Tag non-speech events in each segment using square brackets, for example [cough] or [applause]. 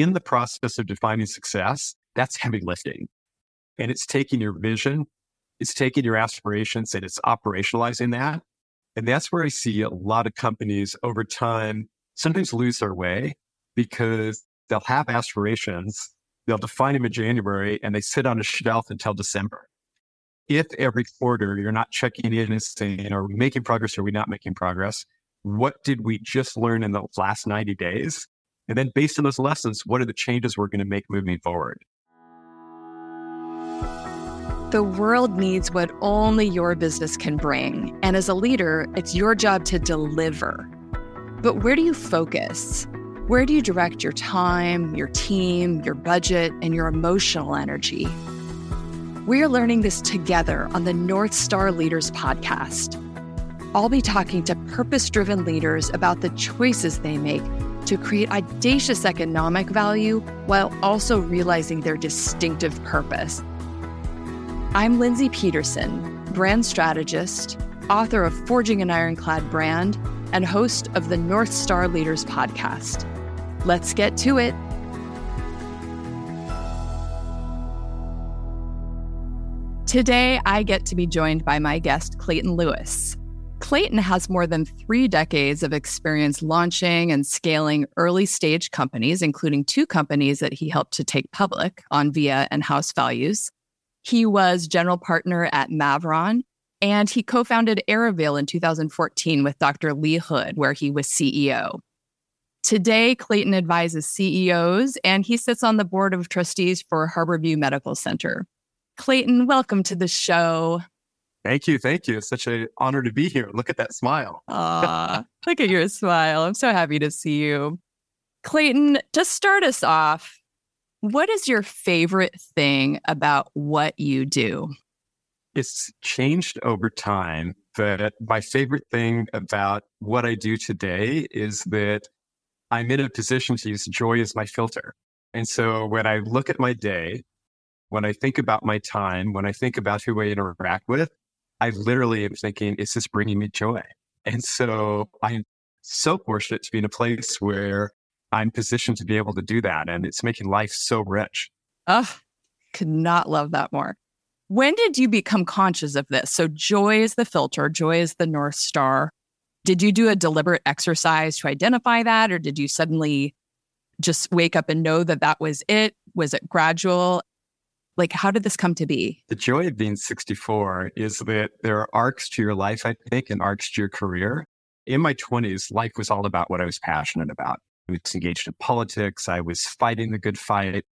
in the process of defining success, that's heavy lifting. And it's taking your vision, it's taking your aspirations and it's operationalizing that. And that's where I see a lot of companies over time sometimes lose their way because they'll have aspirations, they'll define them in January and they sit on a shelf until December. If every quarter you're not checking in and saying, are we making progress? Or are we not making progress? What did we just learn in the last 90 days? And then based on those lessons, what are the changes we're going to make moving forward? The world needs what only your business can bring. And as a leader, it's your job to deliver. But where do you focus? Where do you direct your time, your team, your budget, and your emotional energy? We're learning this together on the North Star Leaders podcast. I'll be talking to purpose driven leaders about the choices they make to create audacious economic value while also realizing their distinctive purpose. I'm Lindsay Peterson, brand strategist, author of Forging an Ironclad Brand, and host of the North Star Leaders podcast. Let's get to it. Today, I get to be joined by my guest, Clayton Lewis. Clayton has more than three decades of experience launching and scaling early stage companies, including two companies that he helped to take public Onvia and HouseValues. He was general partner at Maveron, and he co founded Arivale in 2014 with Dr. Lee Hood, where he was CEO. Today, Clayton advises CEOs, and he sits on the board of trustees for Harborview Medical Center. Clayton, welcome to the show. Thank you. Thank you. It's such an honor to be here. Look at that smile. Aw, [laughs] look at your smile. I'm so happy to see you. Clayton, to start us off, what is your favorite thing about what you do? It's changed over time, but my favorite thing about what I do today is that I'm in a position to use joy as my filter. And so when I look at my day, when I think about my time, when I think about who I interact with, I literally am thinking, is this bringing me joy? And so I'm so fortunate to be in a place where I'm positioned to be able to do that. And it's making life so rich. Oh, could not love that more. When did you become conscious of this? So, joy is the filter, joy is the North Star. Did you do a deliberate exercise to identify that, or did you suddenly just wake up and know that that was it? Was it gradual? Like, how did this come to be? The joy of being 64 is that there are arcs to your life, I think, and arcs to your career. In my 20s, life was all about what I was passionate about. I was engaged in politics. I was fighting the good fight.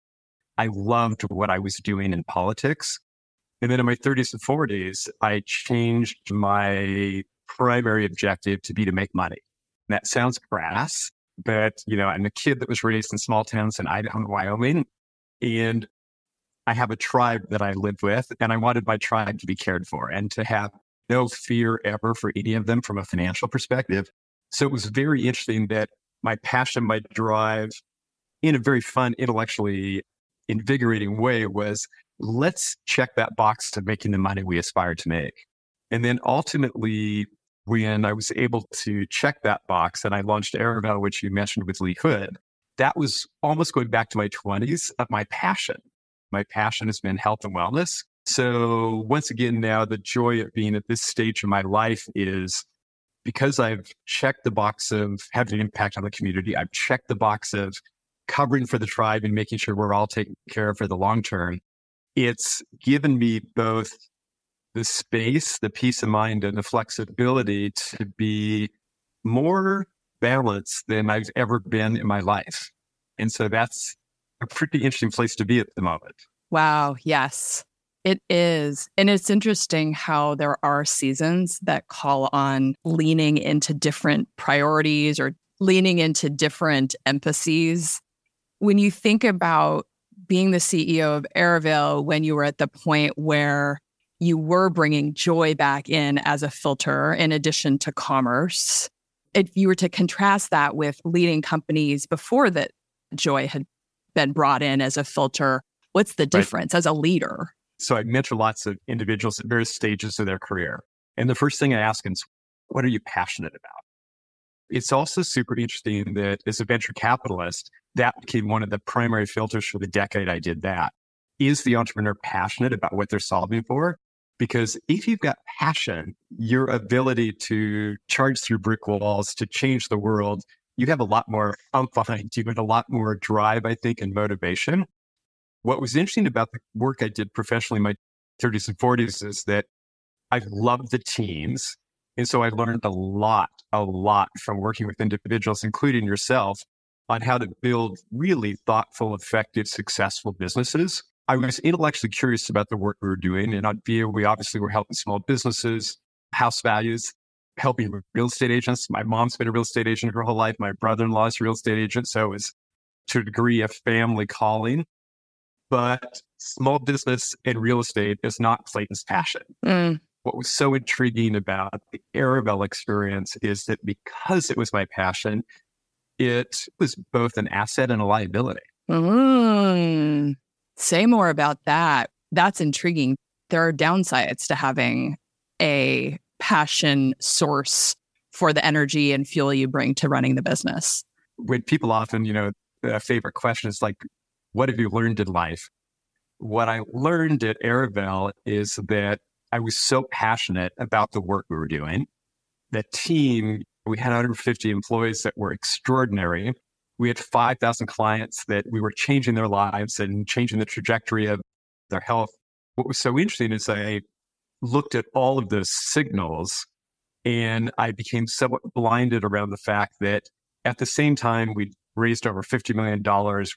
I loved what I was doing in politics. And then in my 30s and 40s, I changed my primary objective to be to make money. And that sounds crass, but you know, I'm a kid that was raised in small towns in Idaho and Wyoming. And I have a tribe that I live with, and I wanted my tribe to be cared for and to have no fear ever for any of them from a financial perspective. So it was very interesting that my passion, my drive in a very fun, intellectually invigorating way was let's check that box to making the money we aspire to make. And then ultimately, when I was able to check that box and I launched Arivale, which you mentioned with Lee Hood, that was almost going back to my 20s of my passion. My passion has been health and wellness. So once again, now the joy of being at this stage of my life is because I've checked the box of having an impact on the community. I've checked the box of covering for the tribe and making sure we're all taken care of for the long term. It's given me both the space, the peace of mind, and the flexibility to be more balanced than I've ever been in my life. And so that's a pretty interesting place to be at the moment. Wow. Yes, it is. And it's interesting how there are seasons that call on leaning into different priorities or leaning into different emphases. When you think about being the CEO of Arivale, when you were at the point where you were bringing joy back in as a filter in addition to commerce, if you were to contrast that with leading companies before that joy had been brought in as a filter. What's the difference right. as a leader? So I mentor lots of individuals at various stages of their career. And the first thing I ask is, what are you passionate about? It's also super interesting that as a venture capitalist, that became one of the primary filters for the decade I did that. Is the entrepreneur passionate about what they're solving for? Because if you've got passion, your ability to charge through brick walls, to change the world, you have a lot more umph [laughs] behind you and a lot more drive, I think, and motivation. What was interesting about the work I did professionally in my 30s and 40s is that I loved the teams. And so I learned a lot, a lot from working with individuals, including yourself, on how to build really thoughtful, effective, successful businesses. I was intellectually curious about the work we were doing. And Onvia, we obviously were helping small businesses, HouseValues, helping real estate agents. My mom's been a real estate agent her whole life. My brother in law is a real estate agent. So it's to a degree a family calling. But small business and real estate is not Clayton's passion. Mm. What was so intriguing about the Arivale experience is that because it was my passion, it was both an asset and a liability. Mm. Say more about that. That's intriguing. There are downsides to having a passion source for the energy and fuel you bring to running the business. When people often, you know, a favorite question is like, what have you learned in life? What I learned at Arivale is that I was so passionate about the work we were doing. The team, we had 150 employees that were extraordinary we had 5,000 clients that we were changing their lives and changing the trajectory of their health. What was so interesting is I looked at all of those signals and I became somewhat blinded around the fact that at the same time, we raised over $50 million.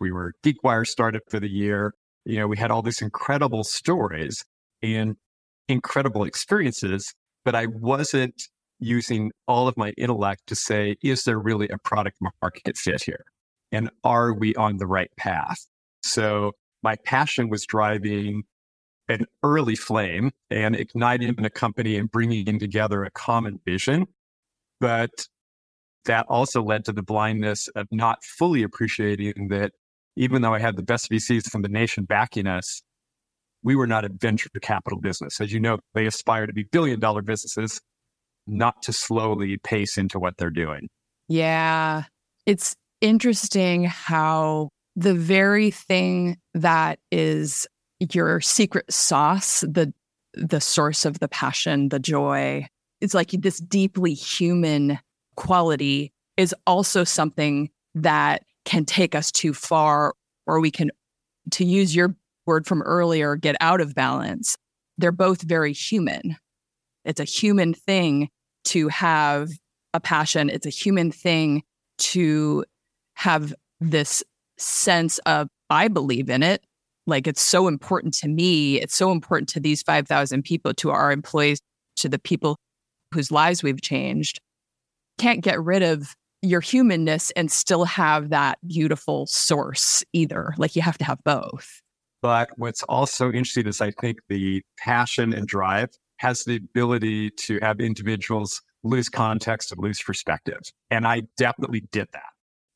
We were GeekWire startup for the year. You know, we had all these incredible stories and incredible experiences, but I wasn't using all of my intellect to say, is there really a product market fit here? And are we on the right path? So my passion was driving an early flame and igniting in a company and bringing in together a common vision. But that also led to the blindness of not fully appreciating that even though I had the best VCs from the nation backing us, we were not a venture capital business. As you know, they aspire to be billion dollar businesses not to slowly pace into what they're doing. Yeah. It's interesting how the very thing that is your secret sauce, the the source of the passion, the joy, it's like this deeply human quality is also something that can take us too far or we can to use your word from earlier get out of balance. They're both very human. It's a human thing to have a passion. It's a human thing to have this sense of, I believe in it. Like it's so important to me. It's so important to these 5,000 people, to our employees, to the people whose lives we've changed. Can't get rid of your humanness and still have that beautiful source either. Like you have to have both. But what's also interesting is I think the passion and drive has the ability to have individuals lose context and lose perspective. And I definitely did that.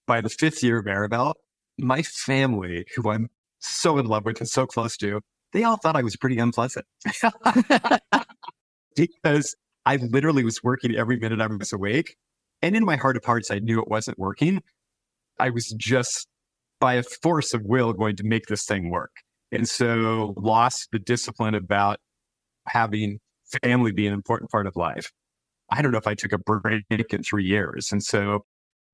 By the fifth year of Arivale, my family, who I'm so in love with and so close to, they all thought I was pretty unpleasant. [laughs] because I literally was working every minute I was awake. And in my heart of hearts, I knew it wasn't working. I was just by a force of will going to make this thing work. And so lost the discipline about having family be an important part of life. I don't know if I took a break in three years. And so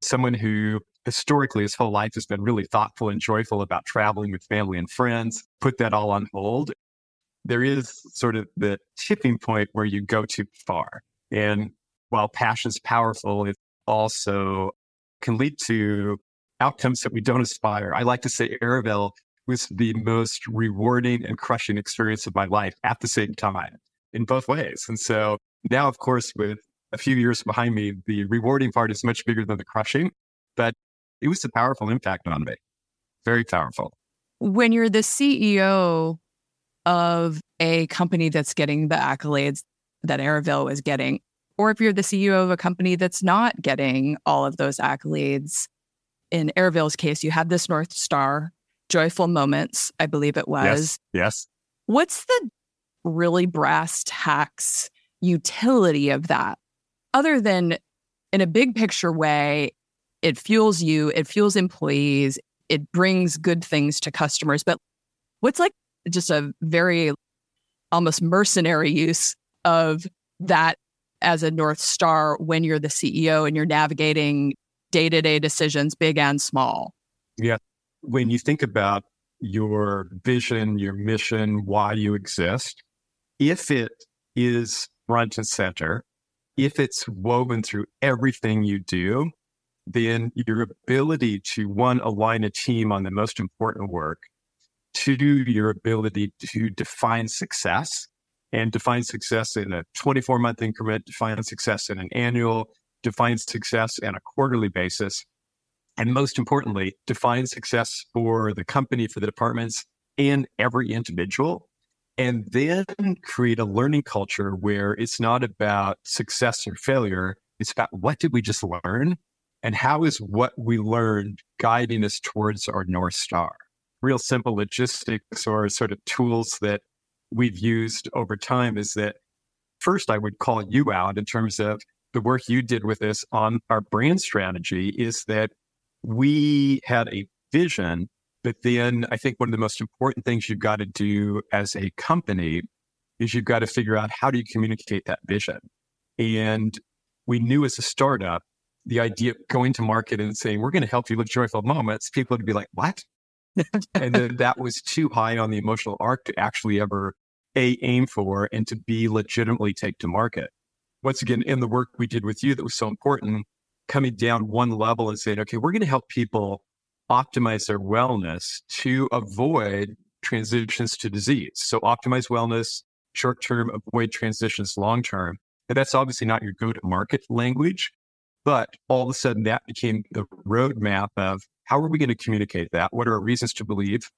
someone who historically his whole life has been really thoughtful and joyful about traveling with family and friends, put that all on hold. There is sort of the tipping point where you go too far. And while passion is powerful, it also can lead to outcomes that we don't aspire. I like to say Arivale was the most rewarding and crushing experience of my life at the same time in both ways. And so now, of course, with a few years behind me, the rewarding part is much bigger than the crushing, but it was a powerful impact on me. Very powerful. When you're the CEO of a company that's getting the accolades that Arivale is getting, or if you're the CEO of a company that's not getting all of those accolades, in Arivale's case, you had this North Star, joyful moments, I believe it was. Yes. yes. What's the really brass tacks utility of that, other than in a big picture way, it fuels you, it fuels employees, it brings good things to customers. But what's like just a very almost mercenary use of that as a North Star when you're the CEO and you're navigating day to day decisions, big and small? Yeah. When you think about your vision, your mission, why you exist, if it is front and center, if it's woven through everything you do, then your ability to one, align a team on the most important work, two, your ability to define success and define success in a 24 month increment, define success in an annual, define success on a quarterly basis. And most importantly, define success for the company, for the departments, and every individual. And then create a learning culture where it's not about success or failure. It's about what did we just learn? And how is what we learned guiding us towards our North Star? Real simple logistics or sort of tools that we've used over time is that first, I would call you out in terms of the work you did with us on our brand strategy is that we had a vision, but then I think one of the most important things you've got to do as a company is you've got to figure out how do you communicate that vision. And we knew as a startup the idea of going to market and saying, we're going to help you live joyful moments, people would be like, what? and then that was too high on the emotional arc to actually ever A, aim for and to be legitimately take to market. Once again, in the work we did with you that was so important, coming down one level and saying, okay, we're going to help people optimize their wellness to avoid transitions to disease. So optimize wellness short term, avoid transitions long term. And that's obviously not your go to market language, but all of a sudden, that became the roadmap of how are we going to communicate that? What are our reasons to believe?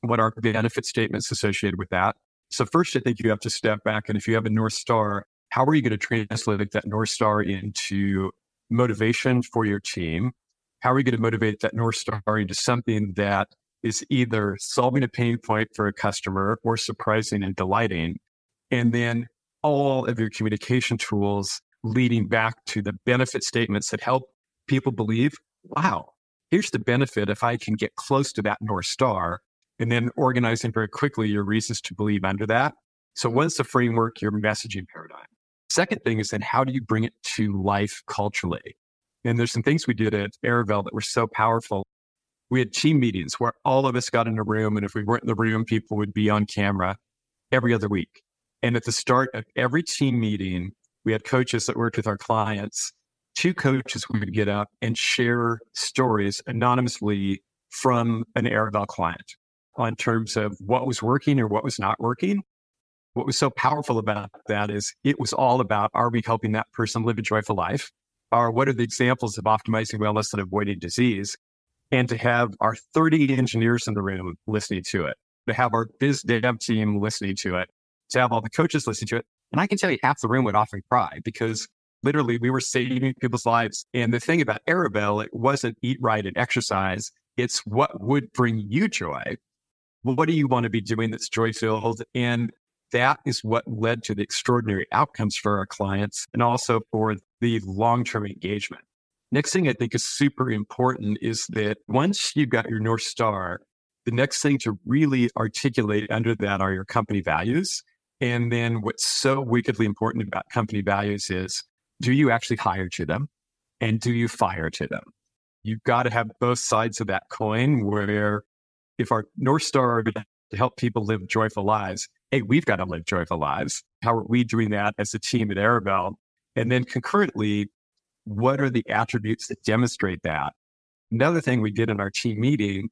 What are the benefit statements associated with that? So, first, I think you have to step back. And if you have a North Star, how are you going to translate that North Star into motivation for your team? How are you going to motivate that North Star into something that is either solving a pain point for a customer or surprising and delighting? And then all of your communication tools leading back to the benefit statements that help people believe, wow, here's the benefit if I can get close to that North Star, and then organizing very quickly your reasons to believe under that. So, what's the framework, your messaging paradigm? Second thing is then how do you bring it to life culturally? And there's some things we did at Arivale that were so powerful. We had team meetings where all of us got in a room, and if we weren't in the room, people would be on camera every other week. And at the start of every team meeting, we had coaches that worked with our clients. Two coaches would get up and share stories anonymously from an Arivale client on terms of what was working or what was not working. What was so powerful about that is it was all about are we helping that person live a joyful life? Or what are the examples of optimizing wellness and avoiding disease? And to have our 30 engineers in the room listening to it, to have our biz dev team listening to it, to have all the coaches listening to it, and I can tell you half the room would often cry because literally we were saving people's lives. And the thing about Arivale, it wasn't eat right and exercise. It's what would bring you joy. What do you want to be doing that's joy filled? And that is what led to the extraordinary outcomes for our clients and also for the long term engagement. Next thing I think is super important is that once you've got your North Star, the next thing to really articulate under that are your company values. And then what's so wickedly important about company values is do you actually hire to them and do you fire to them? You've got to have both sides of that coin where if our North Star to help people live joyful lives, hey, we've got to live joyful lives. How are we doing that as a team at Arivale? And then concurrently, what are the attributes that demonstrate that? Another thing we did in our team meeting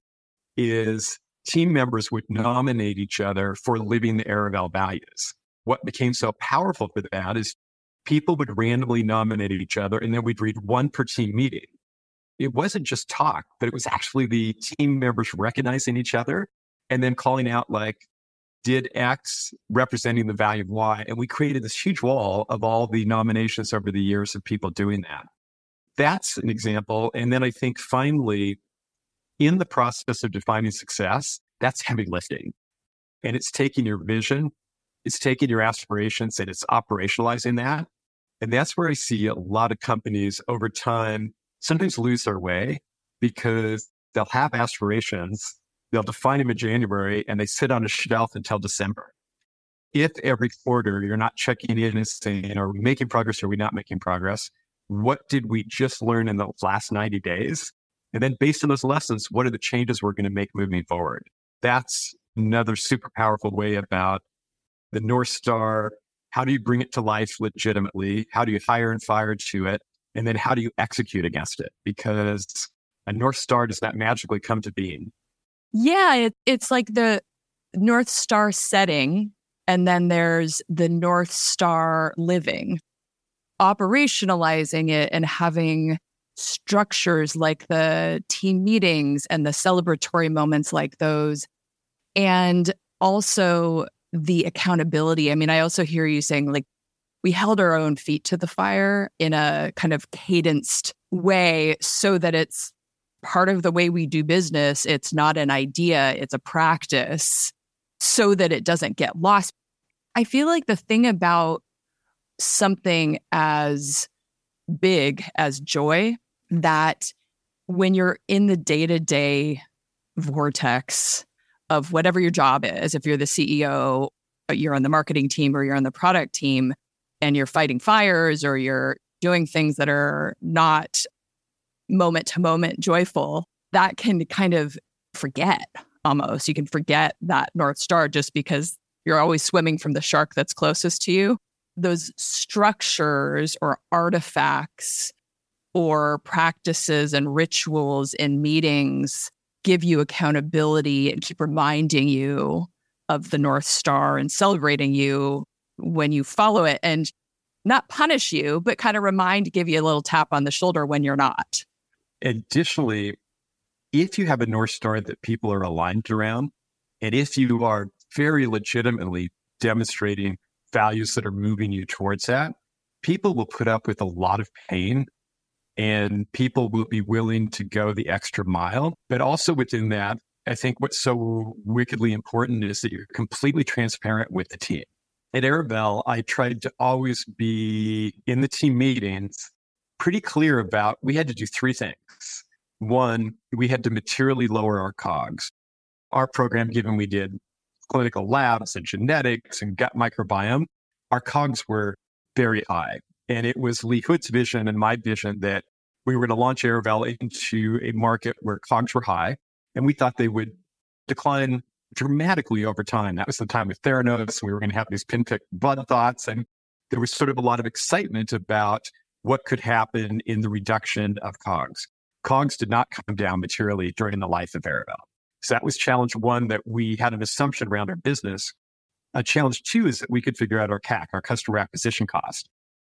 is team members would nominate each other for living the Arivale values. What became so powerful for that is people would randomly nominate each other and then we'd read one per team meeting. It wasn't just talk, but it was actually the team members recognizing each other and then calling out like, did X representing the value of Y? And we created this huge wall of all the nominations over the years of people doing that. That's an example. And then I think finally, in the process of defining success, that's heavy lifting. And it's taking your vision, it's taking your aspirations and it's operationalizing that. And that's where I see a lot of companies over time sometimes lose their way because they'll have aspirations, they'll define them in January, and they sit on a shelf until December. If every quarter you're not checking in and saying, are we making progress? Or are we not making progress? What did we just learn in the last 90 days? And then based on those lessons, what are the changes we're going to make moving forward? That's another super powerful way about the North Star. How do you bring it to life legitimately? How do you hire and fire to it? And then how do you execute against it? Because a North Star does not magically come to being. Yeah, it, it's like the North Star setting, and then there's the North Star living, operationalizing it and having structures like the team meetings and the celebratory moments like those. And also the accountability. I mean, I also hear you saying, like, we held our own feet to the fire in a kind of cadenced way so that it's part of the way we do business. It's not an idea, it's a practice so that it doesn't get lost. I feel like the thing about something as big as joy that when you're in the day to day vortex of whatever your job is, if you're the CEO, uh, you're on the marketing team or you're on the product team and you're fighting fires or you're doing things that are not moment to moment joyful, that can kind of forget almost. You can forget that North Star just because you're always swimming from the shark that's closest to you. Those structures or artifacts or practices and rituals in meetings give you accountability and keep reminding you of the North Star and celebrating you when you follow it and not punish you, but kind of remind, give you a little tap on the shoulder when you're not. Additionally, if you have a North Star that people are aligned around, and if you are very legitimately demonstrating values that are moving you towards that, people will put up with a lot of pain and people will be willing to go the extra mile. But also within that, I think what's so wickedly important is that you're completely transparent with the team. At Arivale, I tried to always be in the team meetings pretty clear about we had to do three things. One, we had to materially lower our COGS. Our program, given we did clinical labs and genetics and gut microbiome, our COGS were very high. And it was Lee Hood's vision and my vision that we were going to launch Arivale into a market where COGS were high. And we thought they would decline dramatically over time. That was the time with Theranos. We were going to have these pinpick blood thoughts. And there was sort of a lot of excitement about what could happen in the reduction of COGS. COGS did not come down materially during the life of Arivale. So that was challenge one that we had an assumption around our business. A challenge two is that we could figure out our CAC, our customer acquisition cost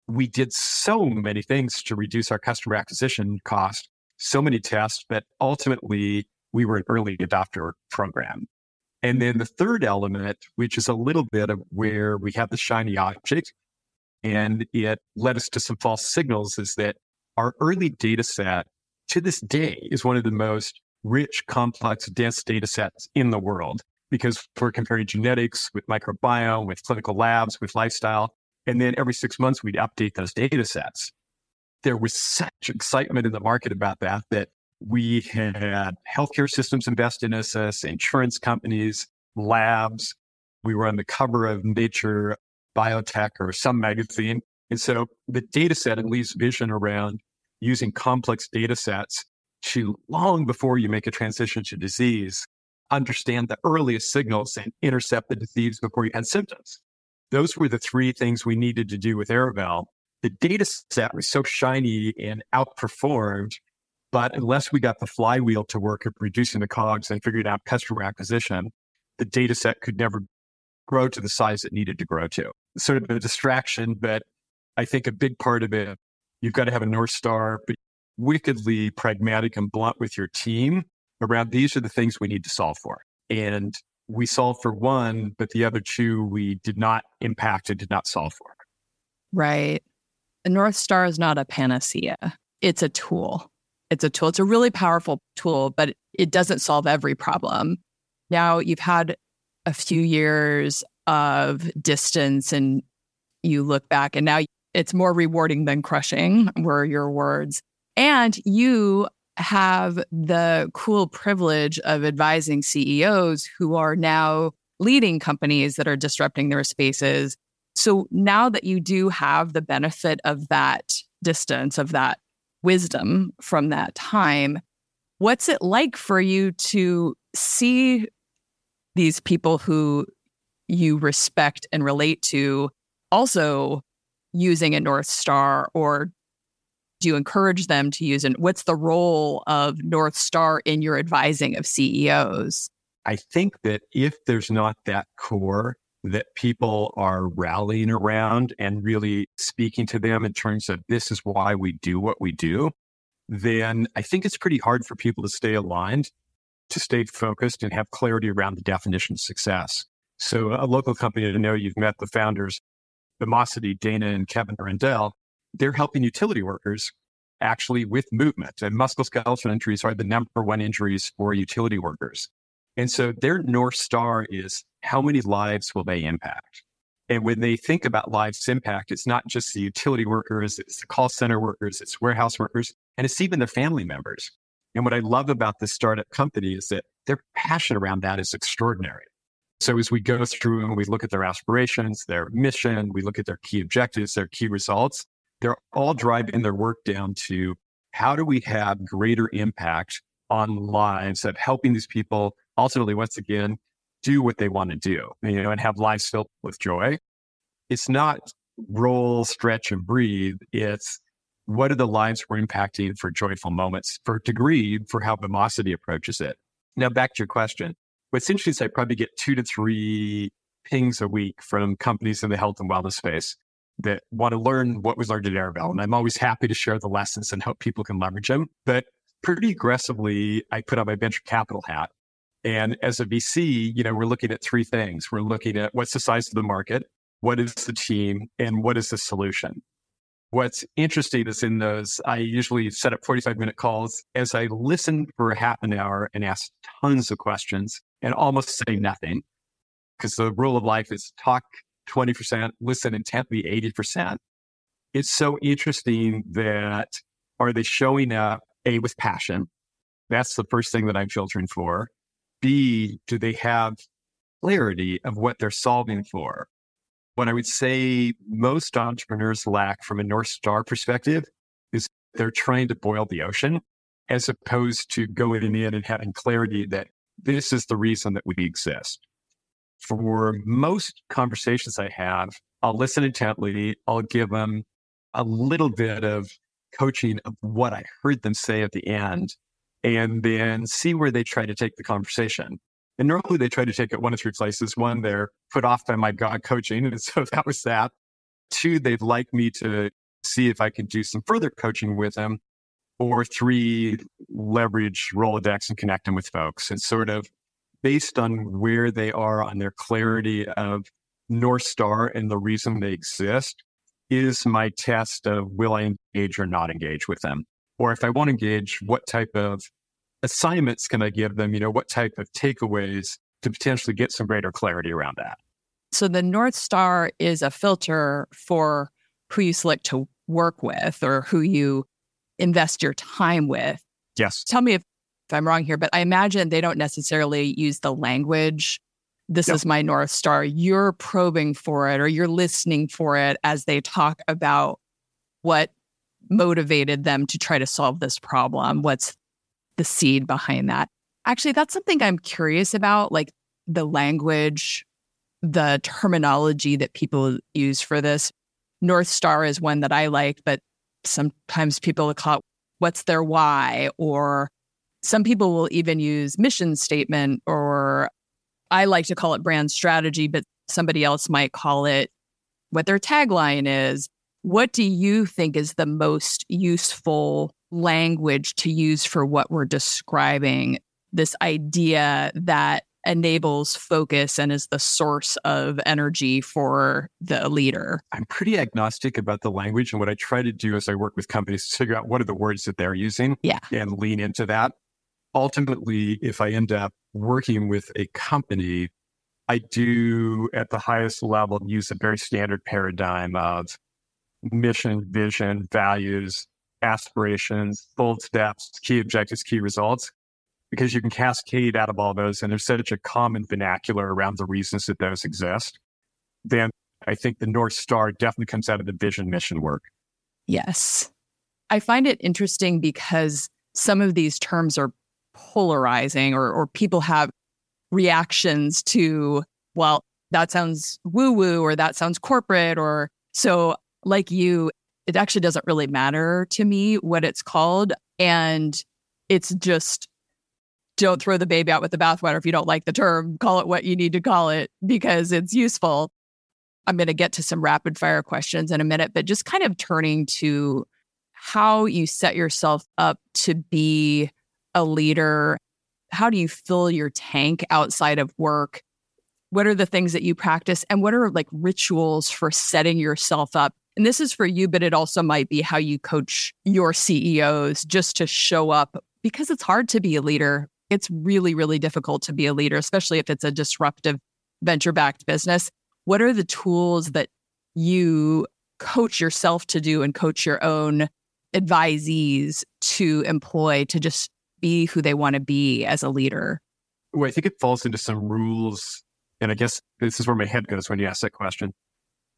we did so many things to reduce our customer acquisition cost, so many tests, but ultimately we were an early adopter program. And then the third element, which is a little bit of where we have the shiny object and it led us to some false signals is that our early data set to this day is one of the most rich, complex, dense data sets in the world because we're comparing genetics with microbiome, with clinical labs, with lifestyle. And then every six months, we'd update those data sets. There was such excitement in the market about that that we had healthcare systems invest in us, insurance companies, labs. We were on the cover of Nature Biotech or some magazine. And so the data set and Lee's vision around using complex data sets to long before you make a transition to disease, understand the earliest signals and intercept the disease before you had symptoms. Those were the three things we needed to do with Arivale. The data set was so shiny and outperformed, but unless we got the flywheel to work of reducing the cogs and figuring out customer acquisition, the data set could never grow to the size it needed to grow to. Sort of a distraction, but I think a big part of it, you've got to have a North Star, but wickedly pragmatic and blunt with your team around these are the things we need to solve for. And we solved for one, but the other two we did not impact and did not solve for. Right. The North Star is not a panacea. It's a tool. It's a tool. It's a really powerful tool, but it doesn't solve every problem. Now you've had a few years of distance and you look back and now it's more rewarding than crushing, were your words. And you have the cool privilege of advising CEOs who are now leading companies that are disrupting their spaces. So now that you do have the benefit of that distance, of that wisdom from that time, what's it like for you to see these people who you respect and relate to also using a North Star or do you encourage them to use and What's the role of North Star in your advising of CEOs? I think that if there's not that core that people are rallying around and really speaking to them in terms of this is why we do what we do, then I think it's pretty hard for people to stay aligned, to stay focused and have clarity around the definition of success. So a local company, I know you've met the founders, Vimocity, Dana and Kevin Rendell, they're helping utility workers actually with movement and musculoskeletal injuries are the number one injuries for utility workers. And so their North Star is how many lives will they impact? And when they think about lives impact, it's not just the utility workers, it's the call center workers, it's warehouse workers, and it's even the family members. And what I love about this startup company is that their passion around that is extraordinary. So as we go through and we look at their aspirations, their mission, we look at their key objectives, their key results, they're all driving their work down to how do we have greater impact on lives of helping these people ultimately, once again, do what they want to do, you know, and have lives filled with joy. It's not roll, stretch, and breathe. It's what are the lives we're impacting for joyful moments for degree for how Vimocity approaches it. Now, back to your question. What's interesting is I probably get two to three pings a week from companies in the health and wellness space that want to learn what was learned at Arivale. And I'm always happy to share the lessons and hope people can leverage them. But pretty aggressively, I put on my venture capital hat. And as a VC, you know, we're looking at three things. We're looking at what's the size of the market, what is the team, and what is the solution. What's interesting is in those, I usually set up 45 minute calls as I listen for half an hour and ask tons of questions and almost say nothing. Because the rule of life is talk 20%, listen intently 80%. It's so interesting that are they showing up A with passion? That's the first thing that I'm filtering for. B, do they have clarity of what they're solving for? What I would say most entrepreneurs lack from a North Star perspective is they're trying to boil the ocean as opposed to going in and having clarity that this is the reason that we exist. For most conversations I have, I'll listen intently. I'll give them a little bit of coaching of what I heard them say at the end and then see where they try to take the conversation. And normally they try to take it one of three places. One, they're put off by my God coaching. [laughs] And so that was that. Two, they'd like me to see if I can do some further coaching with them. Or three, leverage Rolodex and connect them with folks and sort of based on where they are on their clarity of North Star and the reason they exist is my test of will I engage or not engage with them? Or if I won't engage, what type of assignments can I give them? You know, what type of takeaways to potentially get some greater clarity around that? So the North Star is a filter for who you select to work with or who you invest your time with. Yes. Tell me if if I'm wrong here, but I imagine they don't necessarily use the language. This is my North Star. You're probing for it or you're listening for it as they talk about what motivated them to try to solve this problem. What's the seed behind that? Actually, that's something I'm curious about, like the language, the terminology that people use for this. North Star is one that I like, but sometimes people call it what's their why or some people will even use mission statement, or I like to call it brand strategy, but somebody else might call it what their tagline is. What do you think is the most useful language to use for what we're describing? This idea that enables focus and is the source of energy for the leader? I'm pretty agnostic about the language. And what I try to do as I work with companies is figure out what are the words that they're using yeah. and lean into that ultimately, if I end up working with a company, I do at the highest level use a very standard paradigm of mission, vision, values, aspirations, bold steps, key objectives, key results, because you can cascade out of all those. And there's such a common vernacular around the reasons that those exist. Then I think the North Star definitely comes out of the vision mission work. Yes. I find it interesting because some of these terms are polarizing or, or people have reactions to, well, that sounds woo woo or that sounds corporate or so like you, it actually doesn't really matter to me what it's called. And it's just don't throw the baby out with the bathwater. If you don't like the term, call it what you need to call it because it's useful. I'm going to get to some rapid fire questions in a minute, but just kind of turning to how you set yourself up to be a leader. How do you fill your tank outside of work? What are the things that you practice? And what are like rituals for setting yourself up and this is for you, but it also might be how you coach your CEOs just to show up because it's hard to be a leader. It's really, really difficult to be a leader, especially if it's a disruptive venture backed business. What are the tools that you coach yourself to do and coach your own advisees to employ to just be who they want to be as a leader? Well, I think it falls into some rules. And I guess this is where my head goes when you ask that question.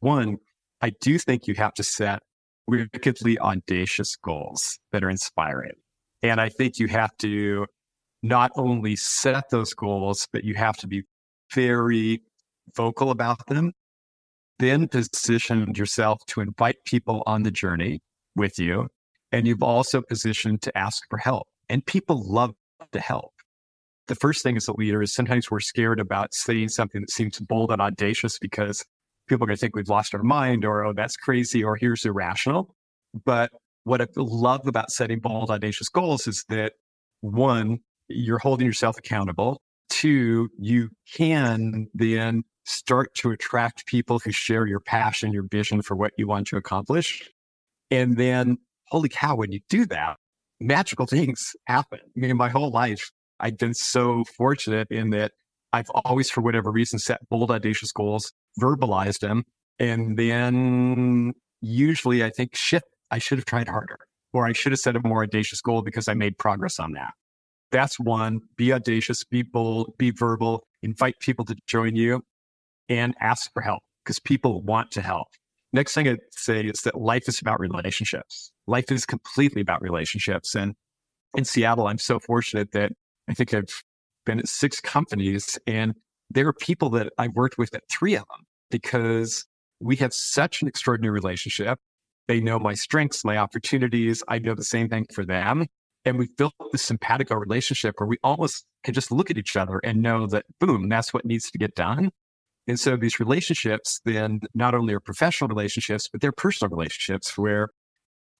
One, I do think you have to set wickedly audacious goals that are inspiring. And I think you have to not only set those goals, but you have to be very vocal about them. Then position yourself to invite people on the journey with you. And you've also positioned to ask for help. And people love to help. The first thing as a leader is sometimes we're scared about saying something that seems bold and audacious because people are going to think we've lost our mind or, oh, that's crazy or here's irrational. But what I love about setting bold, audacious goals is that one, you're holding yourself accountable. Two, you can then start to attract people who share your passion, your vision for what you want to accomplish. And then, holy cow, when you do that, magical things happen. I mean, my whole life, I've been so fortunate in that I've always, for whatever reason, set bold, audacious goals verbalized them. And then usually I think, shit, I should have tried harder or I should have set a more audacious goal because I made progress on that. That's one. Be audacious, be bold, be verbal, invite people to join you and ask for help because people want to help. Next thing I'd say is that life is about relationships. Life is completely about relationships. And in Seattle, I'm so fortunate that I think I've been at six companies and there are people that I've worked with at three of them because we have such an extraordinary relationship. They know my strengths, my opportunities. I know the same thing for them. And we've built this simpatico relationship where we almost can just look at each other and know that, boom, that's what needs to get done. And so these relationships then not only are professional relationships, but they're personal relationships where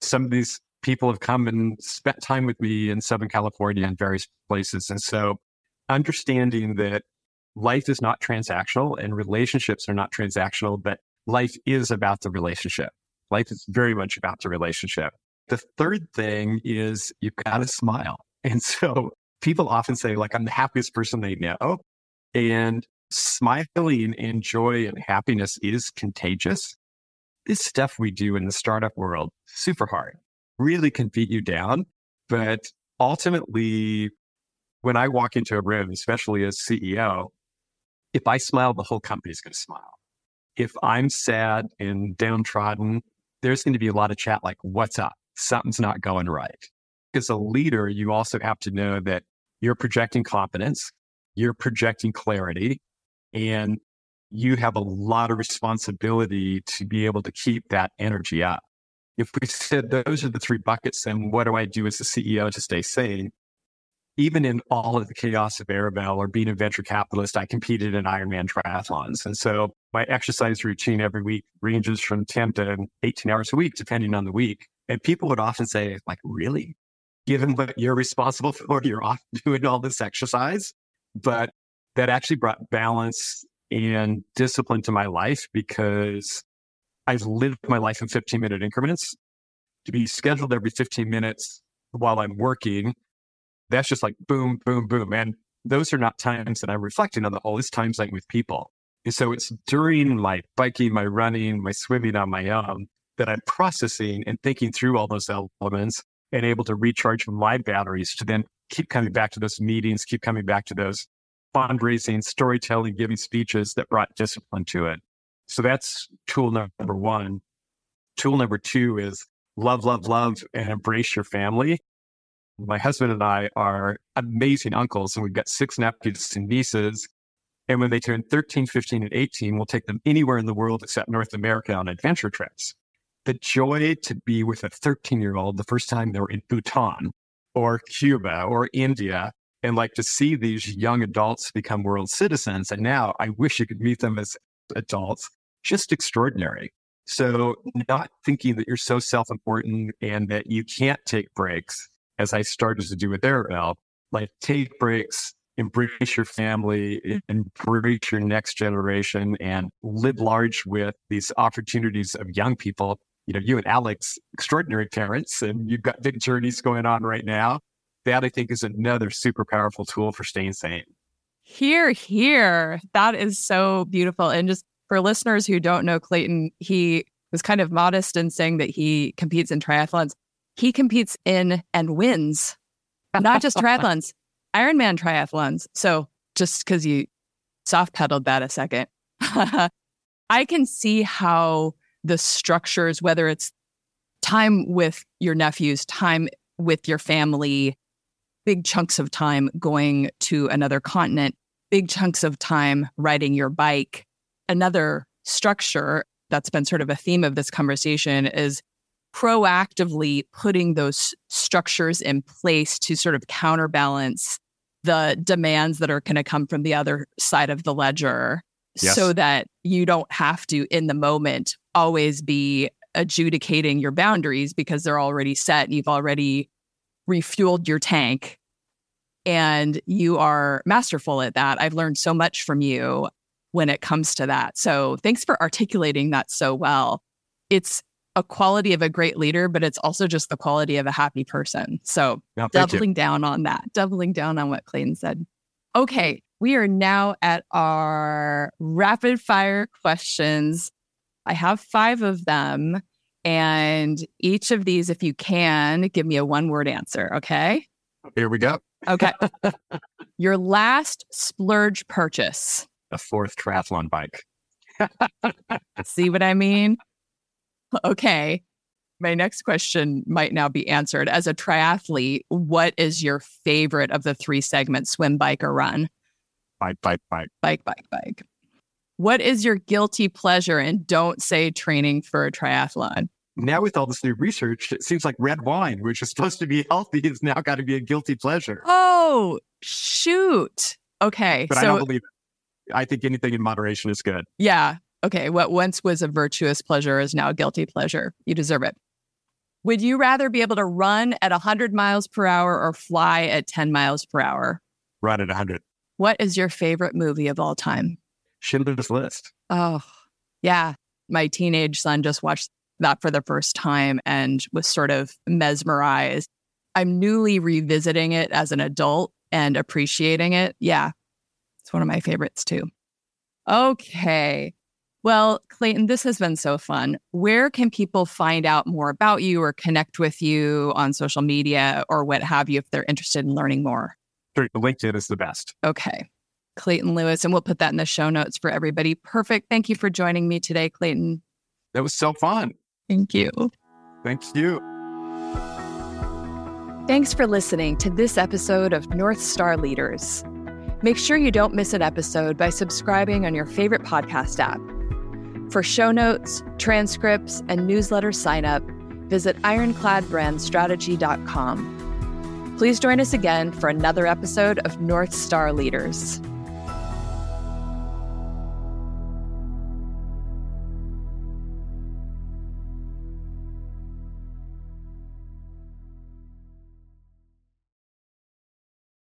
some of these people have come and spent time with me in Southern California and various places. And so understanding that life is not transactional and relationships are not transactional, but life is about the relationship. Life is very much about the relationship. The third thing is you've got to smile. [laughs] And so people often say, like, I'm the happiest person they know. And smiling and joy and happiness is contagious. This stuff we do in the startup world, super hard, really can beat you down. But ultimately, when I walk into a room, especially as CEO, if I smile, the whole company's going to smile. If I'm sad and downtrodden, there's going to be a lot of chat like, what's up? Something's not going right. As a leader, you also have to know that you're projecting confidence, you're projecting clarity, and you have a lot of responsibility to be able to keep that energy up. If we said those are the three buckets, then what do I do as a CEO to stay sane? even in all of the chaos of Arivale or being a venture capitalist, I competed in Ironman triathlons. And so my exercise routine every week ranges from 10 to 18 hours a week, depending on the week. And people would often say, like, really? Given what you're responsible [laughs] for, you're off doing all this exercise. But that actually brought balance and discipline to my life because I've lived my life in 15 minute increments to be scheduled every 15 minutes while I'm working that's just like boom, boom, boom. And those are not times that I'm reflecting on the whole. It's times like with people. And so it's during my biking, my running, my swimming on my own that I'm processing and thinking through all those elements and able to recharge my batteries to then keep coming back to those meetings, keep coming back to those fundraising, storytelling, giving speeches that brought discipline to it. So that's tool number one. Tool number two is love, love, love, and embrace your family. My husband and I are amazing uncles, and we've got six nephews and nieces. And when they turn 13, 15, and 18, we'll take them anywhere in the world except North America on adventure trips. The joy to be with a 13 year old the first time they're in Bhutan or Cuba or India and like to see these young adults become world citizens. And now I wish you could meet them as adults, just extraordinary. So not thinking that you're so self-important and that you can't take breaks, as I started to do with Arivale, like take breaks, embrace your family, embrace your next generation and live large with these opportunities of young people. You know, you and Alex, extraordinary parents, and you've got big journeys going on right now. That I think is another super powerful tool for staying sane. Hear, hear. That is so beautiful. And just for listeners who don't know Clayton, he was kind of modest in saying that he competes in triathlons. He competes in and wins, not just triathlons, [laughs] Ironman triathlons. So just because you soft pedaled that a second, [laughs] I can see how the structures, whether it's time with your nephews, time with your family, big chunks of time going to another continent, big chunks of time riding your bike. Another structure that's been sort of a theme of this conversation is proactively putting those structures in place to sort of counterbalance the demands that are going to come from the other side of the ledger yes. so that you don't have to in the moment always be adjudicating your boundaries because they're already set and you've already refueled your tank and you are masterful at that i've learned so much from you when it comes to that. So thanks for articulating that so well. It's a quality of a great leader, but it's also just the quality of a happy person. So no, doubling down on that, doubling down on what Clayton said. Okay, we are now at our rapid fire questions. I have five of them. And each of these, if you can, give me a one word answer. Okay. Here we go. Okay. [laughs] Your last splurge purchase a fourth triathlon bike. [laughs] See what I mean? Okay. My next question might now be answered. As a triathlete, what is your favorite of the three segments swim, bike, or run? Bike, bike, bike. Bike, bike, bike. What is your guilty pleasure? And don't say training for a triathlon. Now, with all this new research, it seems like red wine, which is supposed to be healthy, is now got to be a guilty pleasure. Oh, shoot. Okay. But so, I don't believe it. I think anything in moderation is good. Yeah. Okay. What once was a virtuous pleasure is now a guilty pleasure. You deserve it. Would you rather be able to run at 100 miles per hour or fly at 10 miles per hour? Run at 100. What is your favorite movie of all time? Schindler's List. Oh, yeah. My teenage son just watched that for the first time and was sort of mesmerized. I'm newly revisiting it as an adult and appreciating it. Yeah, it's one of my favorites too. Okay. Well, Clayton, this has been so fun. Where can people find out more about you or connect with you on social media or what have you if they're interested in learning more? Sure. LinkedIn is the best. Okay. Clayton Lewis, and we'll put that in the show notes for everybody. Perfect. Thank you for joining me today, Clayton. That was so fun. Thank you. Thank you. Thanks for listening to this episode of North Star Leaders. Make sure you don't miss an episode by subscribing on your favorite podcast app. For show notes, transcripts, and newsletter sign up, visit ironcladbrandstrategy.com. Please join us again for another episode of North Star Leaders.